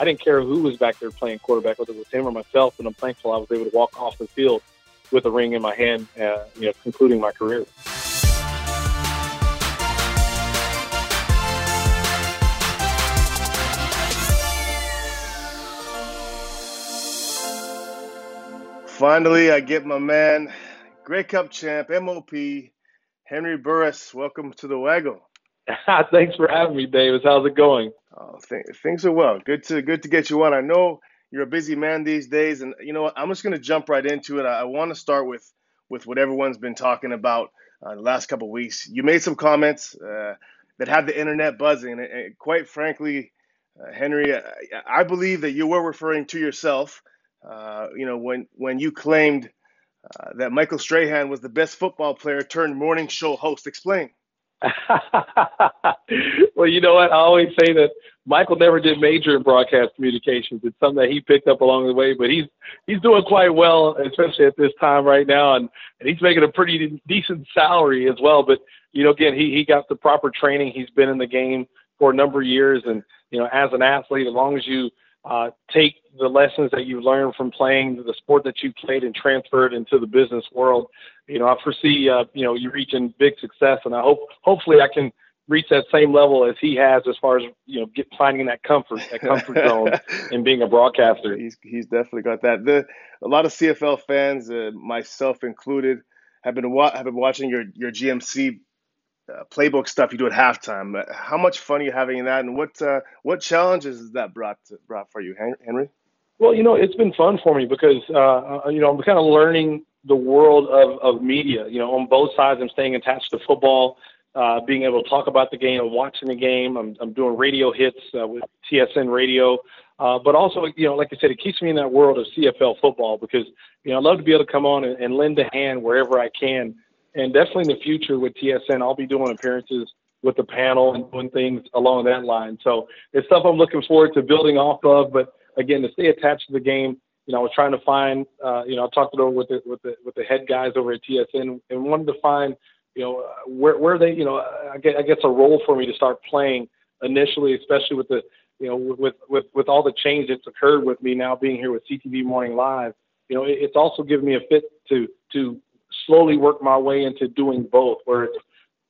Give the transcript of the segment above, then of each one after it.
I didn't care who was back there playing quarterback, whether it was him or myself. And I'm thankful I was able to walk off the field with a ring in my hand, uh, you know, concluding my career. Finally, I get my man, Grey Cup champ, MOP, Henry Burris. Welcome to the Waggle. Thanks for having me, Davis. How's it going? Oh, th- things are well. Good to good to get you on. I know you're a busy man these days, and you know what? I'm just going to jump right into it. I, I want to start with with what everyone's been talking about uh, the last couple weeks. You made some comments uh, that had the internet buzzing, and, and quite frankly, uh, Henry, I, I, believe that you were referring to yourself. Uh, you know, when when you claimed uh, that Michael Strahan was the best football player turned morning show host. Explain. well, you know what? I always say that Michael never did major in broadcast communications. It's something that he picked up along the way, but he's he's doing quite well, especially at this time right now, and, and he's making a pretty decent salary as well. But you know, again, he he got the proper training. He's been in the game for a number of years, and you know, as an athlete, as long as you uh, take the lessons that you learned from playing the sport that you played and transfer it into the business world. You know, I foresee uh, you know you reaching big success, and I hope hopefully I can reach that same level as he has as far as you know get finding that comfort that comfort zone and being a broadcaster. He's he's definitely got that. The a lot of CFL fans, uh, myself included, have been wa- have been watching your your GMC uh, playbook stuff you do at halftime. Uh, how much fun are you having in that, and what uh, what challenges has that brought to, brought for you, Henry? Well, you know, it's been fun for me because uh, uh, you know I'm kind of learning the world of, of media. You know, on both sides, I'm staying attached to football, uh, being able to talk about the game, I'm watching the game. I'm, I'm doing radio hits uh, with TSN Radio, uh, but also, you know, like I said, it keeps me in that world of CFL football because you know I love to be able to come on and, and lend a hand wherever I can and definitely in the future with TSN, I'll be doing appearances with the panel and doing things along that line. So it's stuff I'm looking forward to building off of. But again, to stay attached to the game, you know, I was trying to find, uh, you know, I talked it over with the with the with the head guys over at TSN and wanted to find, you know, where where they, you know, I guess, I guess a role for me to start playing initially, especially with the, you know, with with with all the change that's occurred with me now being here with CTV Morning Live. You know, it's also given me a fit to to slowly work my way into doing both, where it's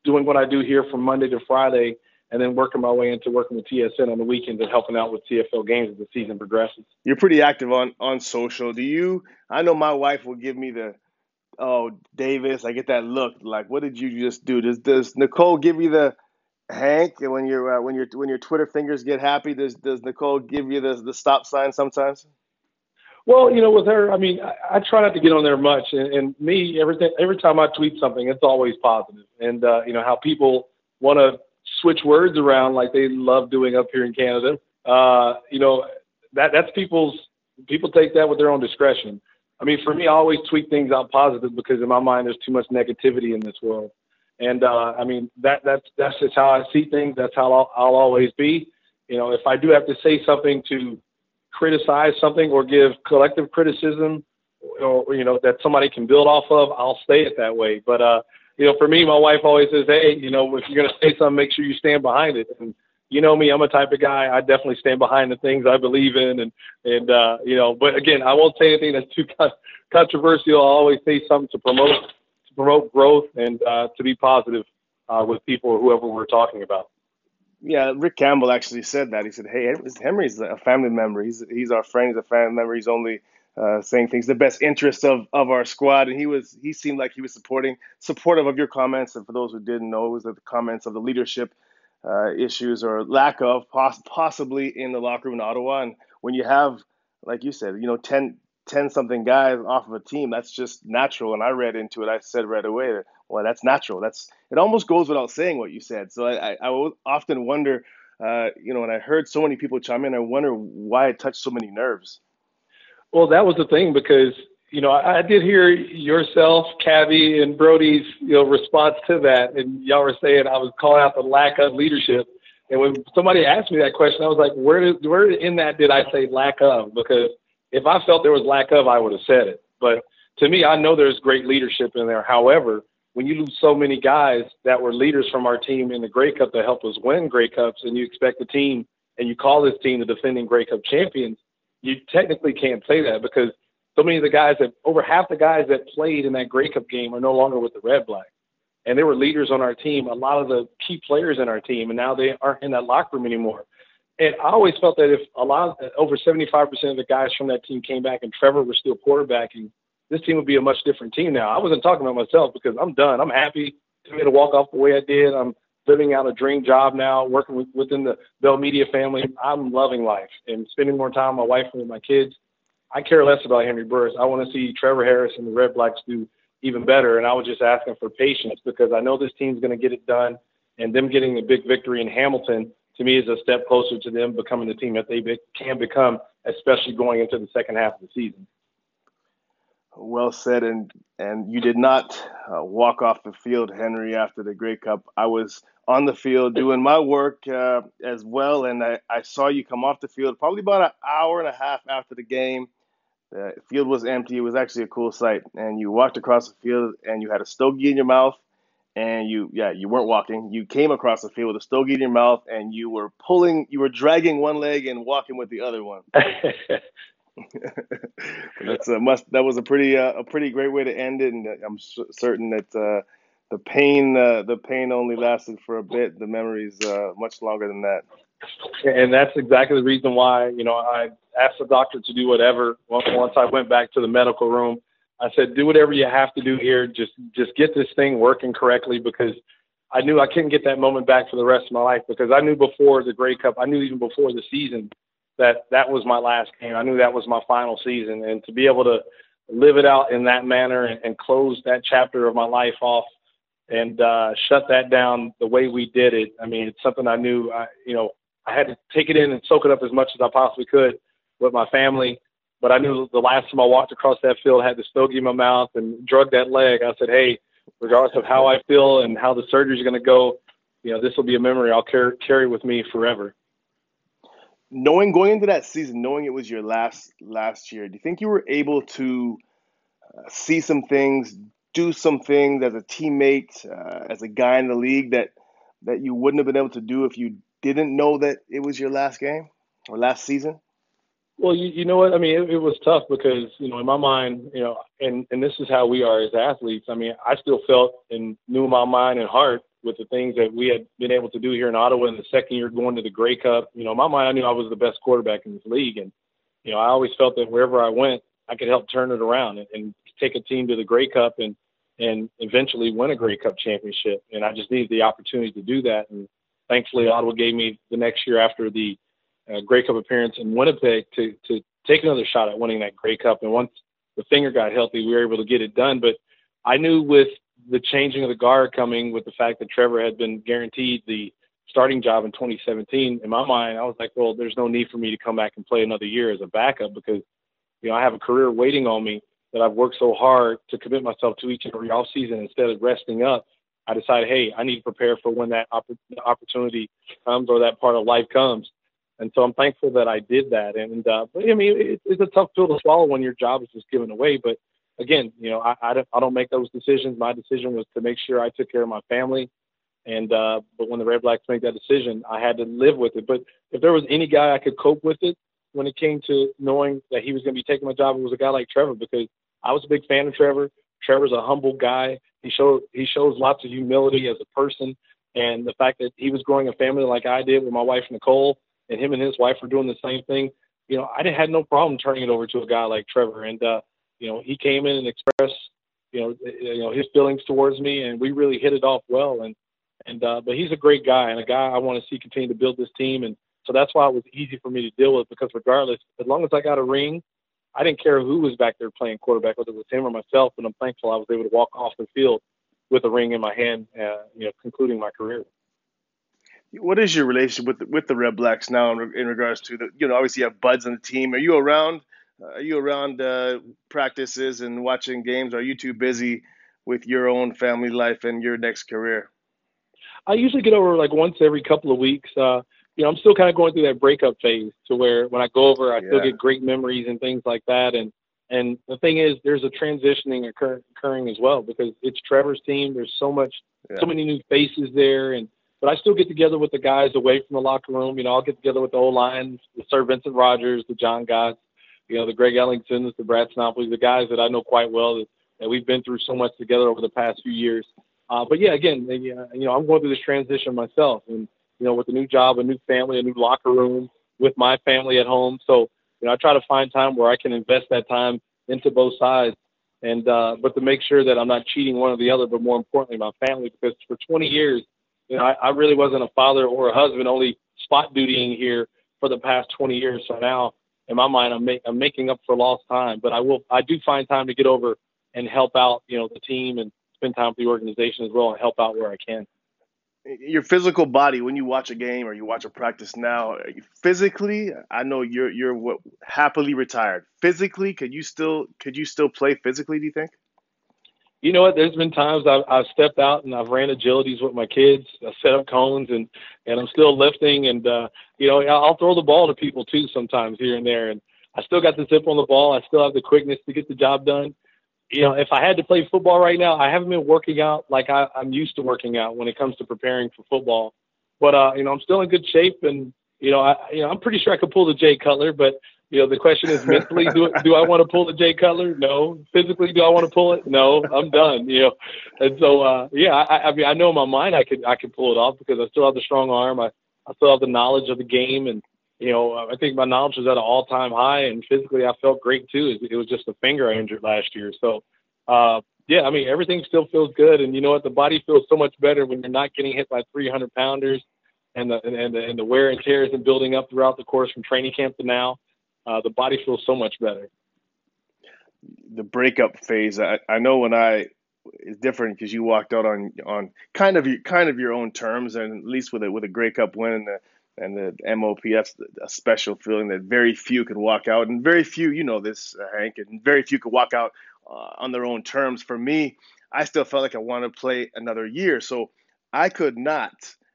doing what I do here from Monday to Friday, and then working my way into working with TSN on the weekends and helping out with CFL games as the season progresses. You're pretty active on on social. Do you? I know my wife will give me the, oh Davis, I get that look like, what did you just do? Does does Nicole give you the Hank when your uh, when your when your Twitter fingers get happy? Does does Nicole give you the the stop sign sometimes? Well, you know, with her, I mean, I, I try not to get on there much, and, and me, every every time I tweet something, it's always positive. And uh, you know how people want to switch words around like they love doing up here in Canada. Uh, you know, that that's people's people take that with their own discretion. I mean, for me, I always tweet things out positive because in my mind, there's too much negativity in this world. And uh, I mean, that that's that's just how I see things. That's how I'll, I'll always be. You know, if I do have to say something to criticize something or give collective criticism or you know that somebody can build off of, I'll say it that way. But uh, you know, for me, my wife always says, "Hey, you know, if you're gonna say something, make sure you stand behind it." And you know me, I'm a type of guy. I definitely stand behind the things I believe in, and and uh, you know. But again, I won't say anything that's too controversial. I'll always say something to promote to promote growth and uh, to be positive uh, with people or whoever we're talking about. Yeah, Rick Campbell actually said that. He said, "Hey, Henry's a family member. He's he's our friend. He's a family member. He's only uh, saying things the best interest of of our squad." And he was he seemed like he was supporting supportive of your comments. And for those who didn't know, it was the comments of the leadership uh, issues or lack of poss- possibly in the locker room in Ottawa. And when you have, like you said, you know, 10, 10 something guys off of a team, that's just natural. And I read into it. I said right away that well, that's natural. That's it almost goes without saying what you said. So I, I, I often wonder, uh, you know, when I heard so many people chime in, I wonder why it touched so many nerves. Well, that was the thing because you know I, I did hear yourself, Cavi, and Brody's you know response to that, and y'all were saying I was calling out the lack of leadership. And when somebody asked me that question, I was like, where where in that did I say lack of? Because if I felt there was lack of, I would have said it. But to me, I know there's great leadership in there. However, when you lose so many guys that were leaders from our team in the Grey Cup that helped us win Grey Cups, and you expect the team and you call this team the defending Grey Cup champions, you technically can't say that because so many of the guys that over half the guys that played in that Grey Cup game are no longer with the Red Black. And they were leaders on our team, a lot of the key players in our team, and now they aren't in that locker room anymore. And I always felt that if a lot of, over 75% of the guys from that team came back and Trevor was still quarterbacking, this team would be a much different team now. I wasn't talking about myself because I'm done. I'm happy to me to walk off the way I did. I'm living out a dream job now, working with, within the Bell Media family. I'm loving life and spending more time with my wife and with my kids. I care less about Henry Burris. I want to see Trevor Harris and the Red Blacks do even better. And I was just asking for patience because I know this team's going to get it done. And them getting a big victory in Hamilton to me is a step closer to them becoming the team that they be- can become, especially going into the second half of the season. Well said, and and you did not uh, walk off the field, Henry, after the Grey Cup. I was on the field doing my work uh, as well, and I, I saw you come off the field probably about an hour and a half after the game. The field was empty. It was actually a cool sight, and you walked across the field, and you had a stogie in your mouth, and you yeah you weren't walking. You came across the field with a stogie in your mouth, and you were pulling, you were dragging one leg and walking with the other one. That's a must. That was a pretty uh, a pretty great way to end it, and I'm certain that uh, the pain uh, the pain only lasted for a bit. The memories uh, much longer than that. And that's exactly the reason why you know I asked the doctor to do whatever. Once I went back to the medical room, I said, "Do whatever you have to do here. Just just get this thing working correctly because." I knew I couldn't get that moment back for the rest of my life because I knew before the Grey Cup, I knew even before the season that that was my last game. I knew that was my final season, and to be able to live it out in that manner and, and close that chapter of my life off and uh, shut that down the way we did it. I mean, it's something I knew. I, you know, I had to take it in and soak it up as much as I possibly could with my family. But I knew the last time I walked across that field, I had the stogie in my mouth and drug that leg. I said, "Hey, regardless of how I feel and how the surgery is going to go, you know, this will be a memory I'll carry carry with me forever." knowing going into that season, knowing it was your last last year, do you think you were able to uh, see some things, do some things as a teammate, uh, as a guy in the league that that you wouldn't have been able to do if you didn't know that it was your last game or last season? Well, you, you know what? I mean, it, it was tough because, you know, in my mind, you know, and, and this is how we are as athletes. I mean, I still felt and knew my mind and heart with the things that we had been able to do here in Ottawa in the second year going to the Grey Cup. You know, in my mind, I knew I was the best quarterback in this league, and you know, I always felt that wherever I went, I could help turn it around and, and take a team to the Grey Cup and and eventually win a Grey Cup championship. And I just needed the opportunity to do that. And thankfully, Ottawa gave me the next year after the uh, Grey Cup appearance in Winnipeg to to take another shot at winning that Grey Cup. And once the finger got healthy, we were able to get it done. But I knew with the changing of the guard coming with the fact that Trevor had been guaranteed the starting job in 2017, in my mind, I was like, well, there's no need for me to come back and play another year as a backup because, you know, I have a career waiting on me that I've worked so hard to commit myself to each and every off season instead of resting up. I decided, hey, I need to prepare for when that opp- opportunity comes or that part of life comes. And so I'm thankful that I did that. And, uh, but I mean, it, it's a tough pill to swallow when your job is just given away. But again, you know, I, I don't I don't make those decisions. My decision was to make sure I took care of my family. And uh, but when the Red Blacks made that decision, I had to live with it. But if there was any guy I could cope with it when it came to knowing that he was going to be taking my job, it was a guy like Trevor because I was a big fan of Trevor. Trevor's a humble guy. He showed he shows lots of humility as a person, and the fact that he was growing a family like I did with my wife Nicole, and him and his wife were doing the same thing. You know, I had no problem turning it over to a guy like Trevor, and uh, you know, he came in and expressed, you know, you know his feelings towards me, and we really hit it off well. And and uh, but he's a great guy and a guy I want to see continue to build this team. And so that's why it was easy for me to deal with because regardless, as long as I got a ring, I didn't care who was back there playing quarterback, whether it was him or myself. And I'm thankful I was able to walk off the field with a ring in my hand, uh, you know, concluding my career. What is your relationship with the, with the Red Blacks now in, in regards to the, you know, obviously you have buds on the team. Are you around uh, are you around uh, practices and watching games? Are you too busy with your own family life and your next career? I usually get over like once every couple of weeks. Uh, you know, I'm still kind of going through that breakup phase to where when I go over, I yeah. still get great memories and things like that. And and the thing is, there's a transitioning occur- occurring as well because it's Trevor's team. There's so much, yeah. so many new faces there, and but I still get together with the guys away from the locker room. You know, I'll get together with the old line, the SirVincent Rogers, the Jon Gotts, you know, the Greg Ellingsons, the Brad Sinopoli, the guys that I know quite well that, that we've been through so much together over the past few years. Uh, but yeah, again, you know, I'm going through this transition myself, and you know, with a new job, a new family, a new locker room, with my family at home. So, you know, I try to find time where I can invest that time into both sides, and uh, but to make sure that I'm not cheating one or the other, but more importantly, my family, because for 20 years, you know, I, I really wasn't a father or a husband, only spot dutying here for the past 20 years. So now, in my mind, I'm, make, I'm making up for lost time. But I will, I do find time to get over and help out, you know, the team and spend time with the organization as well and help out where I can. Your physical body, when you watch a game or you watch a practice now, physically, I know you're you're what, happily retired. Physically, could you still could you still play physically? Do you think? You know what? There's been times I've, I've stepped out and I've ran agilities with my kids. I set up cones and and I'm still lifting and uh, you know I'll throw the ball to people too sometimes here and there and I still got the zip on the ball. I still have the quickness to get the job done you know, if I had to play football right now, I haven't been working out like I, I'm used to working out when it comes to preparing for football. But uh, you know, I'm still in good shape, and you know, I you know, I'm pretty sure I could pull the Jay Cutler. But you know, the question is mentally, do do I want to pull the Jay Cutler? No. Physically, do I want to pull it? No. I'm done. You know, and so uh, yeah, I, I mean, I know in my mind I could I could pull it off because I still have the strong arm. I I still have the knowledge of the game, and you know, I think my knowledge was at an all-time high, and physically I felt great too. It was just a finger I injured last year, so uh, yeah, I mean everything still feels good, and you know what? The body feels so much better when you're not getting hit by 300 pounders, and the and the, and the wear and tear isn't building up throughout the course from training camp to now. Uh, the body feels so much better. The breakup phase, I, I know when I is different because you walked out on on kind of your kind of your own terms, and at least with a with a Grey Cup win and the and the MOPF's a special feeling that very few could walk out, and very few, you know this, uh, Hank, and very few could walk out uh, on their own terms. For me, I still felt like I wanted to play another year, so I could not.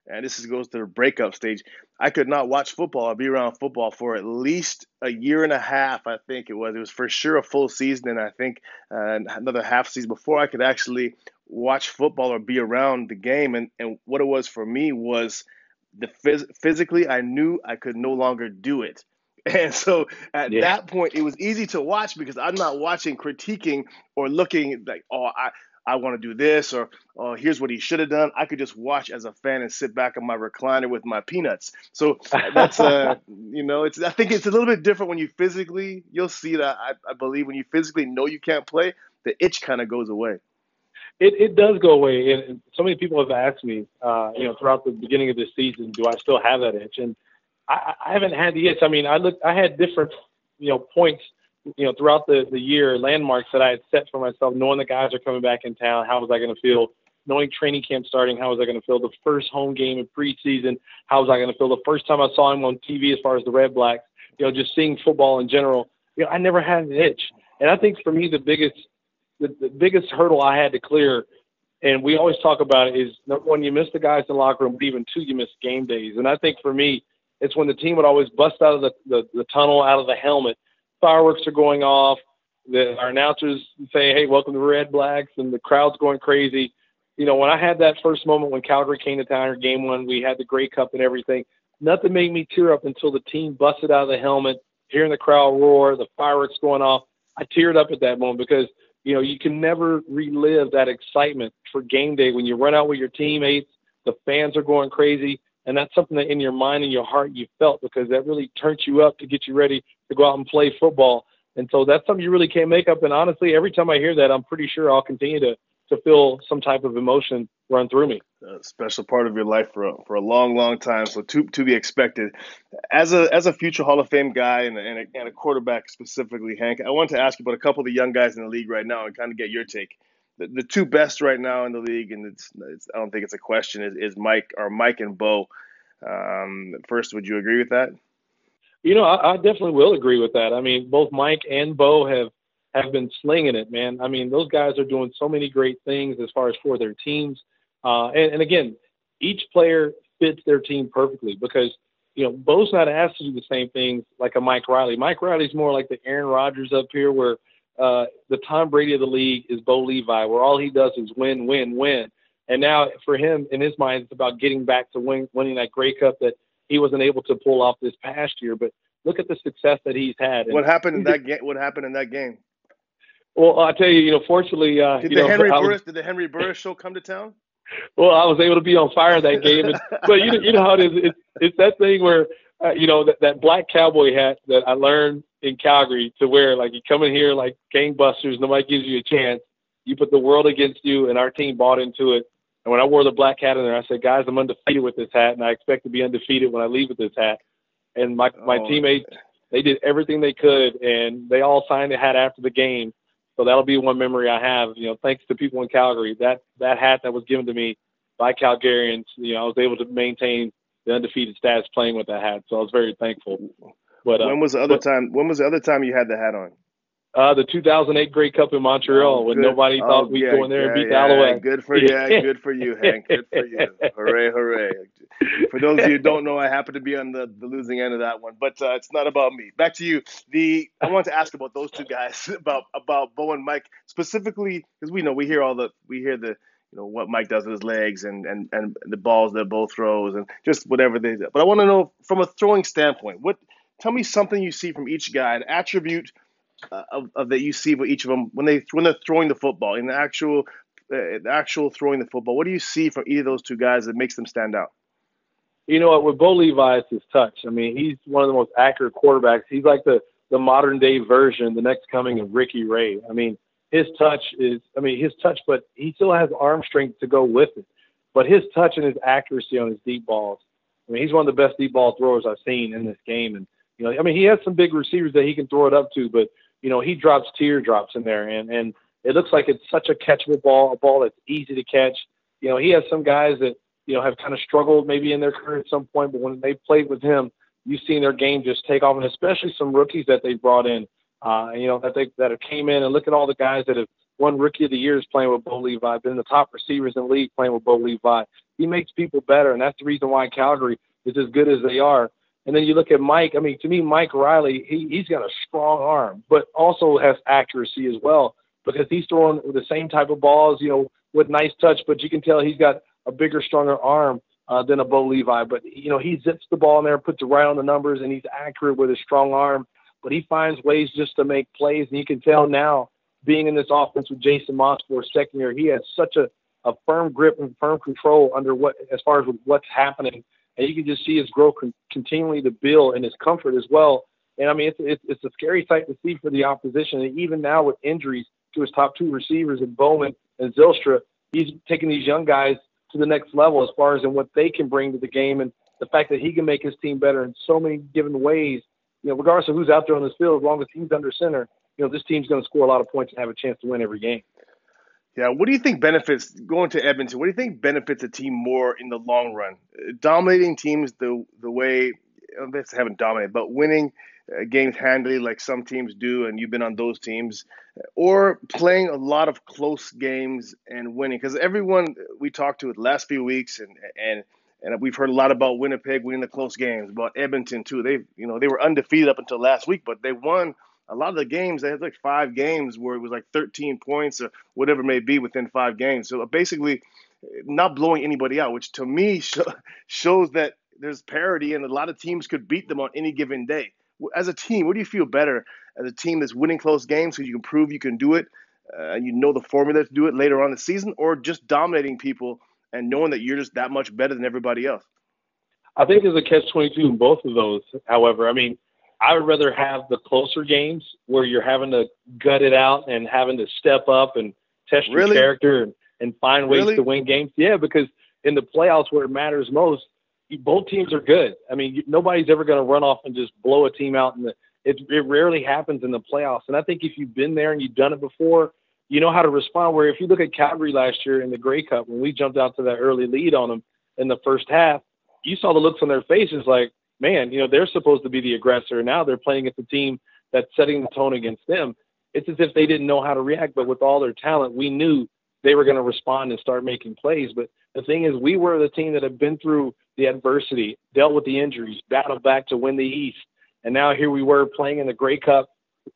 And this is, goes to the breakup stage. I could not watch football or be around football for at least a year and a half. I think it was. It was for sure a full season, and I think uh, another half season before I could actually watch football or be around the game. And and what it was for me was the phys- physically I knew I could no longer do it. And so at yeah. that point, it was easy to watch because I'm not watching, critiquing, or looking like, oh, I, I want to do this, or oh, here's what he should have done. I could just watch as a fan and sit back on my recliner with my peanuts. So that's, uh, you know, it's. I think it's a little bit different when you physically. You'll see that. I, I believe when you physically know you can't play, the itch kind of goes away. It it does go away, and so many people have asked me, uh, you know, throughout the beginning of this season, do I still have that itch? And I, I haven't had the itch. I mean, I look, I had different, you know, points, you know, throughout the the year, landmarks that I had set for myself, knowing the guys are coming back in town. How was I going to feel? Knowing training camp starting, how was I going to feel? The first home game in preseason, how was I going to feel? The first time I saw him on TV, as far as the Red Blacks, you know, just seeing football in general. You know, I never had an itch, and I think for me the biggest, the, the biggest hurdle I had to clear and we always talk about it is number one, you miss the guys in the locker room, but even two, you miss game days. And I think for me, it's when the team would always bust out of the, the, the tunnel, out of the helmet. Fireworks are going off. The, our announcers say, hey, welcome to Red Blacks, and the crowd's going crazy. You know, when I had that first moment when Calgary came to town, or game one, we had the Grey Cup and everything. Nothing made me tear up until the team busted out of the helmet, hearing the crowd roar, the fireworks going off. I teared up at that moment because you know you can never relive that excitement for game day when you run out with your teammates, the fans are going crazy, and that's something that in your mind and your heart you felt because that really turns you up to get you ready to go out and play football. And so that's something you really can't make up. And honestly, every time I hear that, I'm pretty sure I'll continue to to feel some type of emotion run through me. A special part of your life for a, for a long, long time. So to to be expected. As a as a future Hall of Fame guy and and a, and a quarterback specifically, Hank, I want to ask you about a couple of the young guys in the league right now and kind of get your take the, the two best right now in the league, and it's, it's I don't think it's a question, is, is Mike or Mike and Bo. Um, first, would you agree with that? You know, I, I definitely will agree with that. I mean, both Mike and Bo have have been slinging it, man. I mean, those guys are doing so many great things as far as for their teams. Uh, and, and again, each player fits their team perfectly because you know Bo's not asked to do the same things like a Mike Reilly. Mike Reilly's more like the Aaron Rodgers up here, where uh, the Tom Brady of the league is Bo Levi, where all he does is win, win, win. And now for him, in his mind, it's about getting back to win, winning that Grey Cup that he wasn't able to pull off this past year. But look at the success that he's had. What happened in that game? What happened in that game? Well, I tell you, you know, fortunately, uh, did the know, Henry Burris, did the Henry Burris show come to town? Well, I was able to be on fire that game, and, but you know, you know how it is. It's, it's that thing where uh, you know that, that black cowboy hat that I learned in Calgary to where Like you come in here like gangbusters, nobody gives you a chance. You put the world against you, and our team bought into it. And when I wore the black hat in there, I said, "Guys, I'm undefeated with this hat, and I expect to be undefeated when I leave with this hat." And my my oh, teammates, they did everything they could, and they all signed the hat after the game. So that'll be one memory I have. You know, thanks to people in Calgary, that that hat that was given to me by Calgarians, you know, I was able to maintain the undefeated stats playing with that hat. So I was very thankful. But uh, when was the other but, time? When was the other time you had the hat on? Uh, the 2008 Grey Cup in Montreal oh, when nobody oh, thought we'd yeah, go in there yeah, and beat yeah, the Alouettes. Good for you, yeah, good for you, Hank. Good for you. hooray, hooray! For those of you who don't know, I happen to be on the, the losing end of that one, but uh, it's not about me. Back to you. The I want to ask about those two guys about about Bo and Mike specifically because we know we hear all the we hear the you know what Mike does with his legs and and and the balls that Bo throws and just whatever they do. But I want to know from a throwing standpoint, what tell me something you see from each guy, an attribute uh, of, of, that you see with each of them when they when they're throwing the football in the actual uh, the actual throwing the football. What do you see from either of those two guys that makes them stand out? You know what? With Bo Levi, it's his touch. I mean, he's one of the most accurate quarterbacks. He's like the the modern day version, the next coming of Ricky Ray. I mean, his touch is, I mean, his touch, but he still has arm strength to go with it. But his touch and his accuracy on his deep balls. I mean, he's one of the best deep ball throwers I've seen in this game. And you know, I mean, he has some big receivers that he can throw it up to, but you know, he drops teardrops in there, and and it looks like it's such a catchable ball, a ball that's easy to catch. You know, he has some guys that you know have kind of struggled maybe in their career at some point, but when they played with him, you've seen their game just take off, and especially some rookies that they brought in. Uh, you know, that they that have came in and look at all the guys that have won Rookie of the Years playing with Bo Levi, been the top receivers in the league playing with Bo Levi. He makes people better, and that's the reason why Calgary is as good as they are. And then you look at Mike. I mean, to me, Mike Reilly, he, he's got a strong arm, but also has accuracy as well because he's throwing the same type of balls, you know, with nice touch, but you can tell he's got a bigger, stronger arm uh, than a Bo Levi. But, you know, he zips the ball in there, puts it right on the numbers, and he's accurate with his strong arm. But he finds ways just to make plays. And you can tell now, being in this offense with Jason Maas for a second year, he has such a, a firm grip and firm control under what, as far as what's happening and you can just see his growth con- continually to build and his comfort as well. And I mean, it's, it's it's a scary sight to see for the opposition. And even now with injuries to his top two receivers in Bowman and Zylstra, he's taking these young guys to the next level as far as in what they can bring to the game and the fact that he can make his team better in so many given ways. You know, regardless of who's out there on this field, as long as he's under center, you know, this team's going to score a lot of points and have a chance to win every game. Yeah, what do you think benefits going to Edmonton? What do you think benefits a team more in the long run? Dominating teams the the way they haven't dominated, but winning uh, games handily like some teams do, and you've been on those teams, or playing a lot of close games and winning. Because everyone we talked to the last few weeks, and and and we've heard a lot about Winnipeg winning the close games, about Edmonton too. They you know they were undefeated up until last week, but they won a lot of the games they had like five games where it was like 13 points or whatever it may be within five games. So basically, not blowing anybody out, which to me shows that there's parity and a lot of teams could beat them on any given day. As a team, what do you feel better as a team that's winning close games because you can prove you can do it uh, and you know the formula to do it later on the season, or just dominating people and knowing that you're just that much better than everybody else? I think there's a catch 22 in both of those. However, I mean, I would rather have the closer games where you're having to gut it out and having to step up and test your character and, and find ways really? to win games. Yeah, because in the playoffs where it matters most, both teams are good. I mean, nobody's ever going to run off and just blow a team out. In the, it, it rarely happens in the playoffs. And I think if you've been there and you've done it before, you know how to respond. Where if you look at Calgary last year in the Grey Cup, when we jumped out to that early lead on them in the first half, you saw the looks on their faces like, man, you know, they're supposed to be the aggressor. Now they're playing against a team that's setting the tone against them. It's as if they didn't know how to react, but with all their talent, we knew they were going to respond and start making plays. But the thing is, we were the team that had been through the adversity, dealt with the injuries, battled back to win the East. And now here we were playing in the Grey Cup.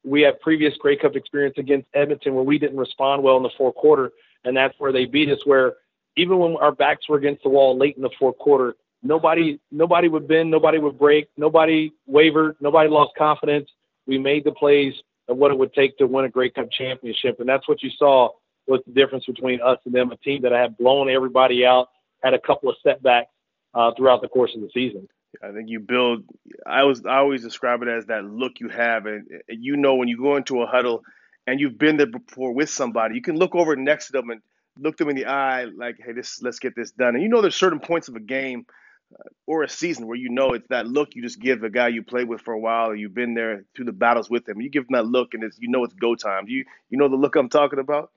We had previous Grey Cup experience against Edmonton where we didn't respond well in the fourth quarter. And that's where they beat us, where even when our backs were against the wall late in the fourth quarter, nobody nobody would bend, nobody would break, nobody wavered, nobody lost confidence. We made the plays of what it would take to win a Grey Cup championship, and that's what you saw was the difference between us and them. A team that had blown everybody out, had a couple of setbacks uh, throughout the course of the season. I think you build. I was I always describe it as that look you have, and you know when you go into a huddle and you've been there before with somebody, you can look over next to them and look them in the eye like, "Hey, this let's get this done." And you know there's certain points of a game or a season where you know it's that look you just give the guy you played with for a while, or you've been there through the battles with him. You give him that look, and it's you know it's go time. You you know the look I'm talking about.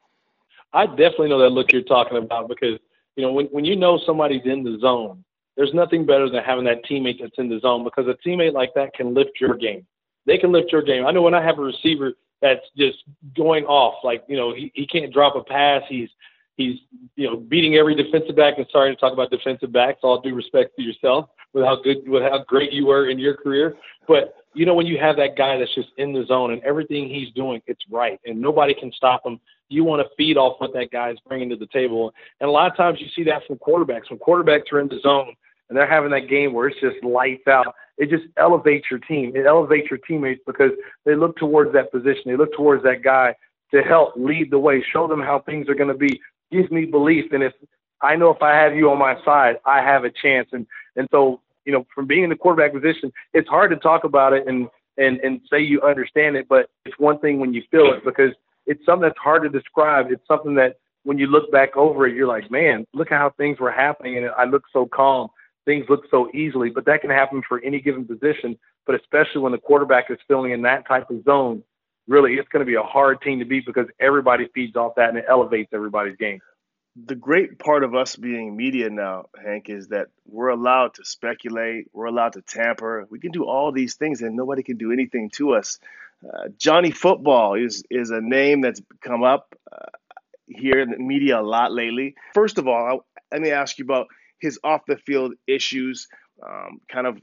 I definitely know that look you're talking about because you know when when you know somebody's in the zone there's nothing better than having that teammate that's in the zone because a teammate like that can lift your game. They can lift your game. I know when I have a receiver that's just going off, like you know he, he can't drop a pass. He's he's you know beating every defensive back. And sorry to talk about defensive backs. All due respect to yourself with how good with how great you were in your career, but you know when you have that guy that's just in the zone and everything he's doing, it's right, and nobody can stop him. You want to feed off what that guy is bringing to the table, and a lot of times you see that from quarterbacks. When quarterbacks are in the zone, and they're having that game where it's just lights out, it just elevates your team. It elevates your teammates because they look towards that position. They look towards that guy to help lead the way, show them how things are going to be. Gives me belief, and if I know if I have you on my side, I have a chance. And and so you know, from being in the quarterback position, it's hard to talk about it and and and say you understand it, but it's one thing when you feel it because it's something that's hard to describe. It's something that when you look back over it, you're like, man, look at how things were happening, and I look so calm things look so easily, but that can happen for any given position. But especially when the quarterback is filling in that type of zone, really, it's going to be a hard team to beat because everybody feeds off that and it elevates everybody's game. The great part of us being media now, Hank, is that we're allowed to speculate, we're allowed to tamper, we can do all these things, and nobody can do anything to us. Uh, Johnny Football is is a name that's come up uh, here in the media a lot lately. First of all, I, let me ask you about his off the field issues, um, kind of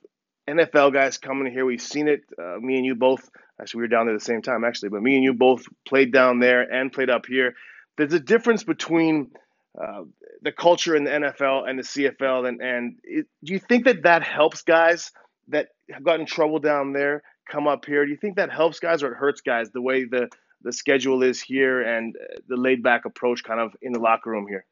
NFL guys coming here. We've seen it. Uh, me and you both, actually, we were down there at the same time, actually, but me and you both played down there and played up here. There's a difference between uh, the culture in the NFL and the CFL, and and it, do you think that that helps guys that have gotten in trouble down there come up here? Do you think that helps guys or it hurts guys the way the the schedule is here and the laid back approach kind of in the locker room here?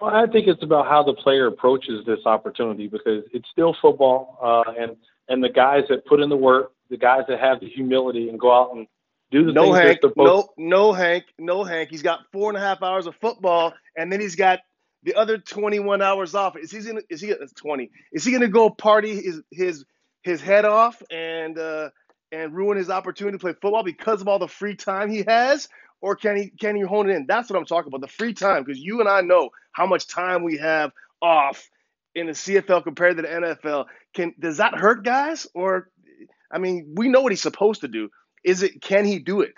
Well, I think it's about how the player approaches this opportunity because it's still football, uh, and and the guys that put in the work, the guys that have the humility and go out and do the no things Hank, no, no Hank, no Hank. He's got four and a half hours of football, and then he's got the other 21 hours off. Is he gonna? Is he 20? Is he gonna go party his his his head off and uh, and ruin his opportunity to play football because of all the free time he has, or can he can he hone it in? That's what I'm talking about. The free time, because you and I know how much time we have off in the CFL compared to the NFL. Can does that hurt guys? Or I mean, we know what he's supposed to do. Is it can he do it?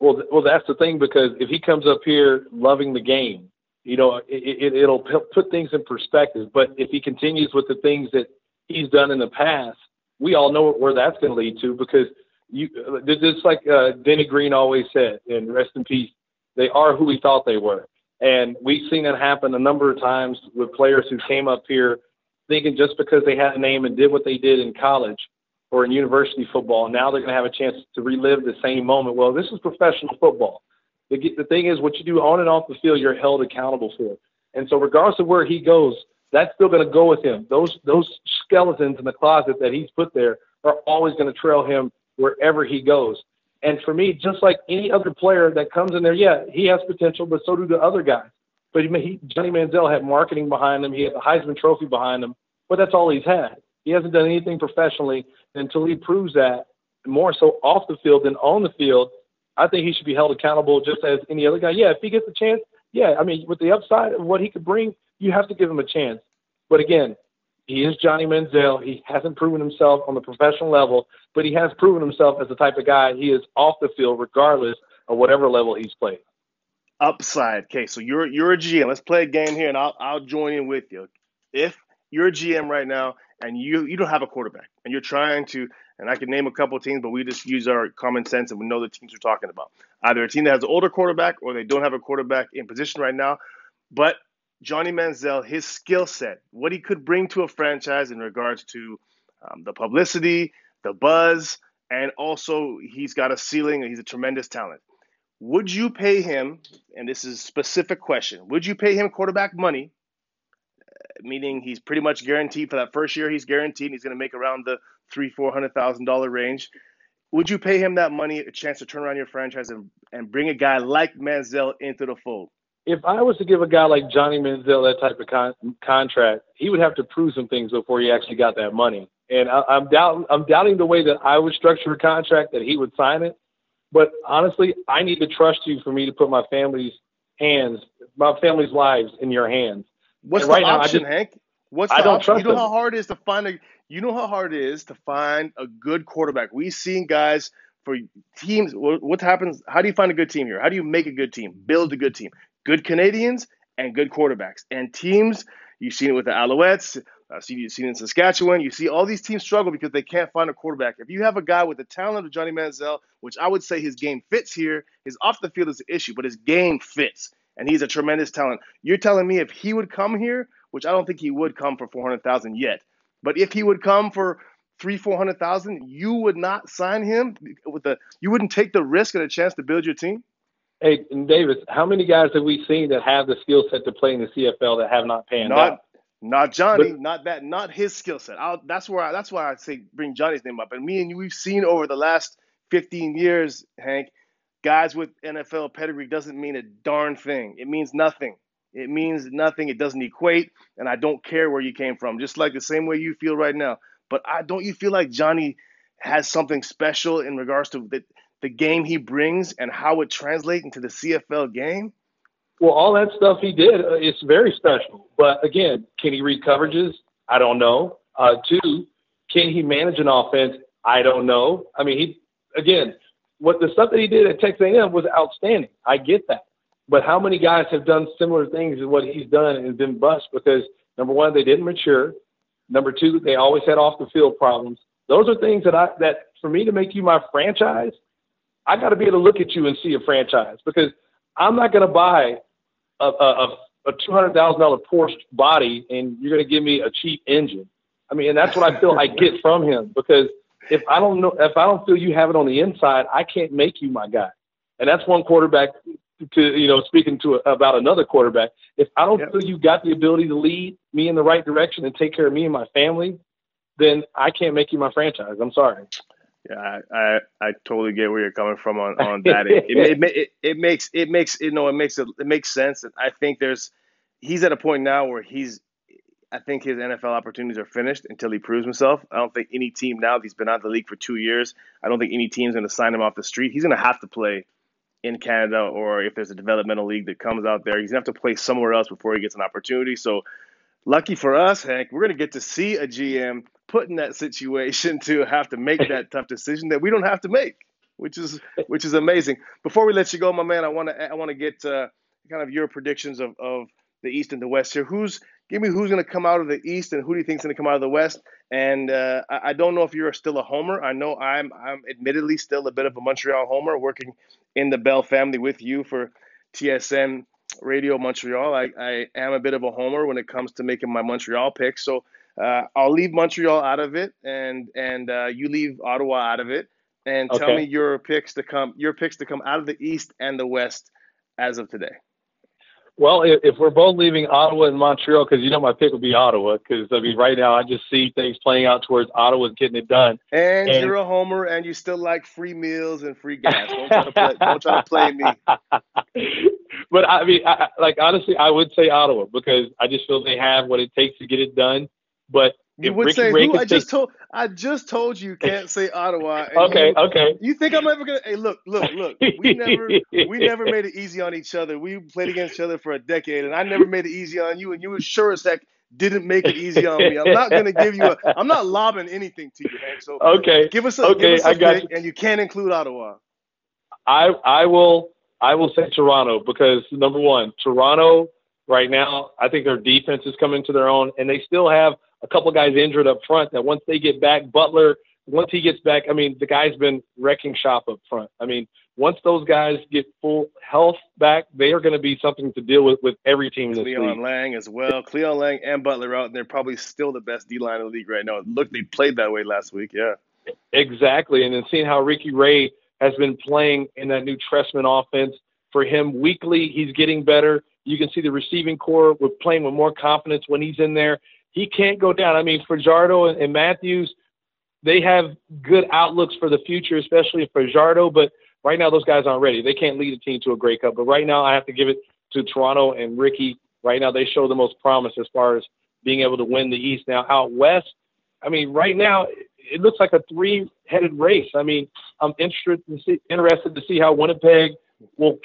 Well, well, that's the thing because if he comes up here loving the game, you know, it, it, it'll put things in perspective. But if he continues with the things that he's done in the past, we all know where that's going to lead to because you just like uh, Denny Green always said, and rest in peace, they are who we thought they were. And we've seen that happen a number of times with players who came up here thinking just because they had a name and did what they did in college or in university football, now they're going to have a chance to relive the same moment. Well, this is professional football. The, the thing is, what you do on and off the field, you're held accountable for. And so, regardless of where he goes, that's still going to go with him. Those those skeletons in the closet that he's put there are always going to trail him wherever he goes. And for me, just like any other player that comes in there, yeah, he has potential, but so do the other guys. But he, Johnny Manziel had marketing behind him. He had the Heisman Trophy behind him, but that's all he's had. He hasn't done anything professionally until he proves that more so off the field than on the field. I think he should be held accountable just as any other guy. Yeah, if he gets a chance, yeah, I mean, with the upside of what he could bring, you have to give him a chance. But again, he is Johnny Manziel. He hasn't proven himself on the professional level, but he has proven himself as the type of guy he is off the field, regardless of whatever level he's played. Upside. Okay, so you're you're a GM. Let's play a game here, and I'll I'll join in with you. If you're a GM right now and you you don't have a quarterback, and you're trying to, and I can name a couple teams, but we just use our common sense and we know the teams we're talking about. Either a team that has an older quarterback or they don't have a quarterback in position right now, but Johnny Manziel, his skill set, what he could bring to a franchise in regards to um, the publicity, the buzz, and also he's got a ceiling and he's a tremendous talent. Would you pay him, and this is a specific question, would you pay him quarterback money, meaning he's pretty much guaranteed for that first year, he's guaranteed he's going to make around the three, four hundred thousand dollar range. Would you pay him that money, a chance to turn around your franchise and, and bring a guy like Manziel into the fold? if I was to give a guy like Johnny Manziel that type of con- contract, he would have to prove some things before he actually got that money. And I, I'm doubting, I'm doubting the way that I would structure a contract that he would sign it. But honestly, I need to trust you for me to put my family's hands, my family's lives in your hands. What's and the right option, now, just, Hank? What's I don't option? trust you know how hard it is to find a. You know how hard it is to find a good quarterback. We've seen guys for teams. What happens? How do you find a good team here? How do you make a good team? Build a good team good Canadians and good quarterbacks. And teams, you've seen it with the Alouettes, uh, you've seen it in Saskatchewan. You see all these teams struggle because they can't find a quarterback. If you have a guy with the talent of Johnny Manziel, which I would say his game fits here, his off the field is an issue, but his game fits, and he's a tremendous talent. You're telling me if he would come here, which I don't think he would come for 400,000 yet, but if he would come for three, four hundred thousand, you would not sign him with the. You wouldn't take the risk and a chance to build your team. Hey, Davis, how many guys have we seen that have the skill set to play in the CFL that have not panned not, out? Not Johnny, but, not that, not his skill set. That's where I, that's why I say bring Johnny's name up. And me and you, we've seen over the last 15 years, Hank, guys with NFL pedigree doesn't mean a darn thing. It means nothing. It means nothing. It doesn't equate, and I don't care where you came from. Just like the same way you feel right now. But I don't you feel like Johnny has something special in regards to that the game he brings and how it translates into the CFL game? Well, all that stuff he did, uh, it's very special. But again, can he read coverages? I don't know. Uh, two, can he manage an offense? I don't know. I mean, he again, what the stuff that he did at Texas A&M was outstanding. I get that, but how many guys have done similar things as what he's done and been bust because number one, they didn't mature. Number two, they always had off the field problems. Those are things that I that for me to make you my franchise, I got to be able to look at you and see a franchise because I'm not going to buy a, a, a two hundred thousand dollar Porsche body and you're going to give me a cheap engine. I mean, and that's what I feel I get from him because if I don't know, if I don't feel you have it on the inside, I can't make you my guy. And that's one quarterback to you know speaking to a, about another quarterback. If I don't yep. feel you got the ability to lead me in the right direction and take care of me and my family, then I can't make you my franchise. I'm sorry. Yeah, I, I, I totally get where you're coming from on, on that. It, it, it, it, it makes it makes you know it makes it, it makes sense. And I think there's he's at a point now where he's I think his NFL opportunities are finished until he proves himself. I don't think any team now he's been out of the league for two years. I don't think any team's going to sign him off the street. He's going to have to play in Canada or if there's a developmental league that comes out there, he's going to have to play somewhere else before he gets an opportunity. So lucky for us, Hank, we're going to get to see a GM put in that situation to have to make that tough decision that we don't have to make, which is which is amazing. Before we let you go, my man, I want to I want to get uh, kind of your predictions of, of the East and the West here. Who's give me who's going to come out of the East and who do you think is going to come out of the West? And uh, I, I, don't know if you're still a homer. I know I'm I'm admittedly still a bit of a Montreal homer, working in the Bell family with you for TSN Radio Montreal. I, I am a bit of a homer when it comes to making my Montreal picks. So uh, I'll leave Montreal out of it, and and uh, you leave Ottawa out of it, and tell okay. me your picks to come your picks to come out of the East and the West as of today. Well, if, if we're both leaving Ottawa and Montreal, because you know my pick would be Ottawa, because I mean right now I just see things playing out towards Ottawa's getting it done. And, and you're a homer, and you still like free meals and free gas. Don't try to play, don't try to play me. but I mean, I, like honestly, I would say Ottawa because I just feel they have what it takes to get it done. But you would Ricky say Ray who? I just told I just told you can't say Ottawa. okay, you, okay. You think I'm ever gonna? Hey, look, look, look. We never we never made it easy on each other. We played against each other for a decade, and I never made it easy on you, and you were sure as heck didn't make it easy on me. I'm not gonna give you a. I'm not lobbing anything to you, Hank. So okay, give us a okay, us a I got you. and you can't include Ottawa. I I will I will say Toronto because number one, Toronto right now, I think their defense is coming to their own, and they still have a couple guys injured up front that once they get back, Butler, once he gets back, I mean, the guy's been wrecking shop up front. I mean, once those guys get full health back, they are going to be something to deal with with every team in Cleon league. Laing as well. Cleyon Laing and Butler out, and they're probably still the best D line in the league right now. Look, they played that way last week. Yeah. Exactly. And then seeing how Ricky Ray has been playing in that new Trestman offense for him weekly, he's getting better. You can see the receiving corps with playing with more confidence when he's in there. He can't go down. I mean, Fajardo and, and Matthews, they have good outlooks for the future, especially Fajardo, but right now those guys aren't ready. They can't lead a team to a Grey Cup. But right now I have to give it to Toronto and Ricky. Right now they show the most promise as far as being able to win the East. Now out west, I mean, right now it looks like a three-headed race. I mean, I'm interested to see, interested to see how Winnipeg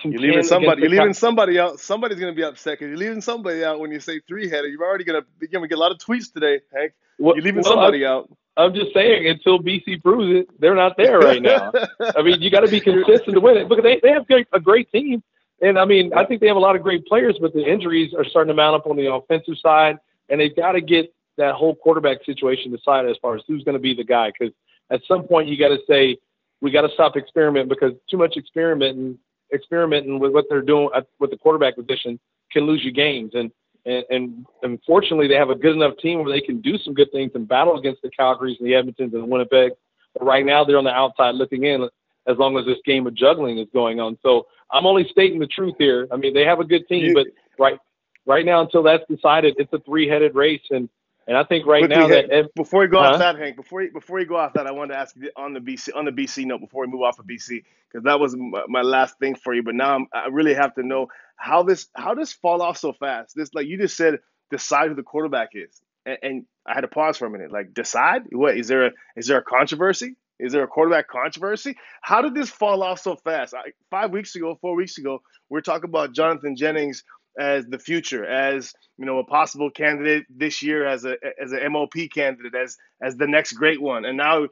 You're leaving somebody. You're leaving somebody out. Somebody's going to be upset because you're leaving somebody out when you say three-headed. You're already going to you're to get a lot of tweets today, Hank. Well- You're leaving well, somebody out. I'm just saying, until BC proves it, they're not there right now. I mean, you got to be consistent to win it because they, they have a great team. And I mean, I think they have a lot of great players, but the injuries are starting to mount up on the offensive side, and they've got to get that whole quarterback situation decided as far as who's going to be the guy. Because at some point, you got to say we got to stop experimenting because too much experimenting, experimenting with what they're doing at, with the quarterback position can lose you games. And and, and unfortunately, they have a good enough team where they can do some good things and battle against the Calgarys and the Edmontons and the Winnipeg. But right now, they're on the outside looking in as long as this game of juggling is going on. So I'm only stating the truth here. I mean, they have a good team, but right right now, until that's decided, it's a three-headed race. And and I think right Quickly, now Hank, that Ed, before you go Huh? off that, Hank, before you, before you go off that, I wanted to ask you on the BC on the BC note before we move off of BC because that was my, my last thing for you. But now I'm, I really have to know how this how does fall off so fast. This like you just said, decide who the quarterback is, and, and I had to pause for a minute. Like decide what is there a is there a controversy? Is there a quarterback controversy? How did this fall off so fast? I, five weeks ago, four weeks ago, we are talking about Jonathan Jennings as the future, as you know, a possible candidate this year as a as an MOP candidate, as as the next great one. And now,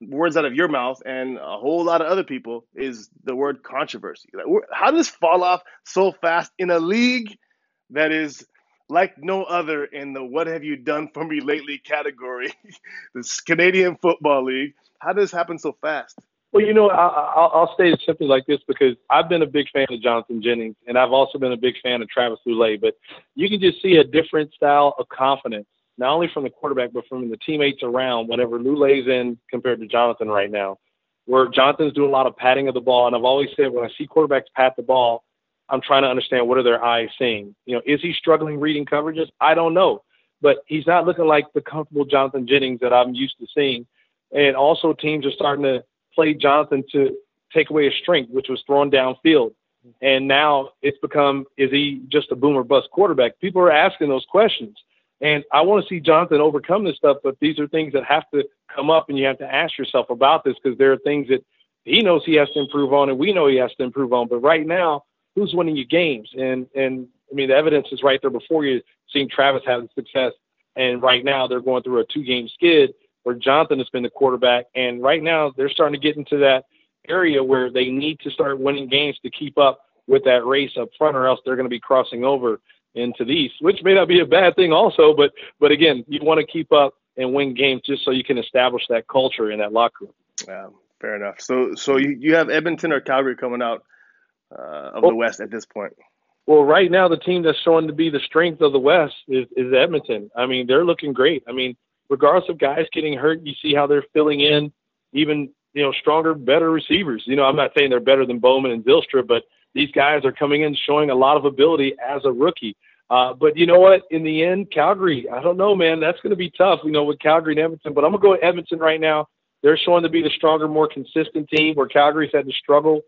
words out of your mouth and a whole lot of other people is the word controversy. How does this fall off so fast in a league that is like no other in the "What have you done for me lately" category, this Canadian Football League? How does this happen so fast? Well, you know, I, I'll, I'll state it simply like this because I've been a big fan of Jonathan Jennings, and I've also been a big fan of Travis Lulay. But you can just see a different style of confidence, not only from the quarterback, but from the teammates around whenever Lulay's in compared to Jonathan right now. Where Jonathan's doing a lot of patting of the ball, and I've always said when I see quarterbacks pat the ball, I'm trying to understand what are their eyes seeing. You know, is he struggling reading coverages? I don't know, but he's not looking like the comfortable Jonathan Jennings that I'm used to seeing. And also, teams are starting to play Jonathan to take away his strength, which was thrown downfield. And now it's become, is he just a boomer bust quarterback? People are asking those questions. And I want to see Jonathan overcome this stuff, but these are things that have to come up and you have to ask yourself about this because there are things that he knows he has to improve on and we know he has to improve on. But right now, who's winning you games? And and I mean the evidence is right there before you, seeing Travis having success. And right now they're going through a two game skid where Jonathan has been the quarterback. And right now they're starting to get into that area where they need to start winning games to keep up with that race up front, or else they're going to be crossing over into the East, which may not be a bad thing also. But but again, you want to keep up and win games just so you can establish that culture in that locker room. Yeah, fair enough. So so you, you have Edmonton or Calgary coming out uh, of Well- the West at this point. Well, right now the team that's showing to be the strength of the West is, is Edmonton. I mean, they're looking great. I mean, regardless of guys getting hurt, you see how they're filling in even you know stronger, better receivers. You know, I'm not saying they're better than Bowman and Zylstra, but these guys are coming in showing a lot of ability as a rookie. Uh, but you know what? In the end, Calgary, I don't know, man. That's going to be tough, you know, with Calgary and Edmonton. But I'm going to go with Edmonton right now. They're showing to be the stronger, more consistent team where Calgary's had to struggle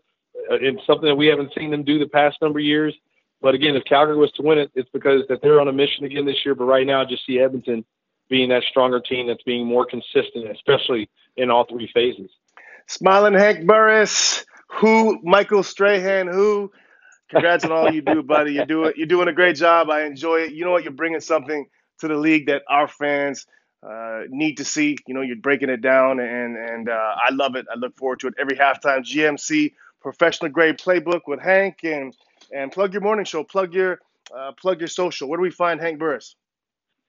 uh, in something that we haven't seen them do the past number of years. But again, if Calgary was to win it, it's because that they're on a mission again this year. But right now, I just see Edmonton being that stronger team that's being more consistent, especially in all three phases. Smiling Hank Burris, who Michael Strahan, who. Congrats on all you do, buddy. You do it. You're doing a great job. I enjoy it. You know what? You're bringing something to the league that our fans uh, need to see. You know, you're breaking it down, and and uh, I love it. I look forward to it every halftime. GMC professional grade playbook with Hank, and and plug your morning show. Plug your uh, plug your social. Where do we find Hank Burris?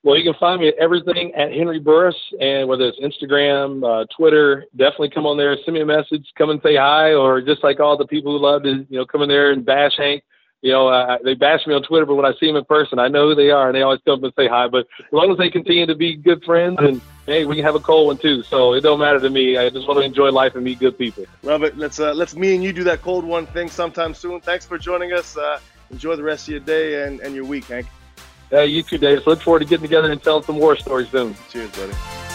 Well, you can find me at everything at Henry Burris, and whether it's Instagram, uh, Twitter, definitely come on there, send me a message, come and say hi, or just like all the people who love to, you know, come in there and bash Hank. You know, uh, they bash me on Twitter, but when I see them in person, I know who they are, and they always come up and say hi. But as long as they continue to be good friends, and hey, we can have a cold one too, so it don't matter to me. I just want to enjoy life and meet good people. Love it. Let's uh, let's me and you do that cold one thing sometime soon. Thanks for joining us. Uh, enjoy the rest of your day and, and your week, Hank. Uh, you too, Davis. Look forward to getting together and telling some war stories soon. Cheers, buddy.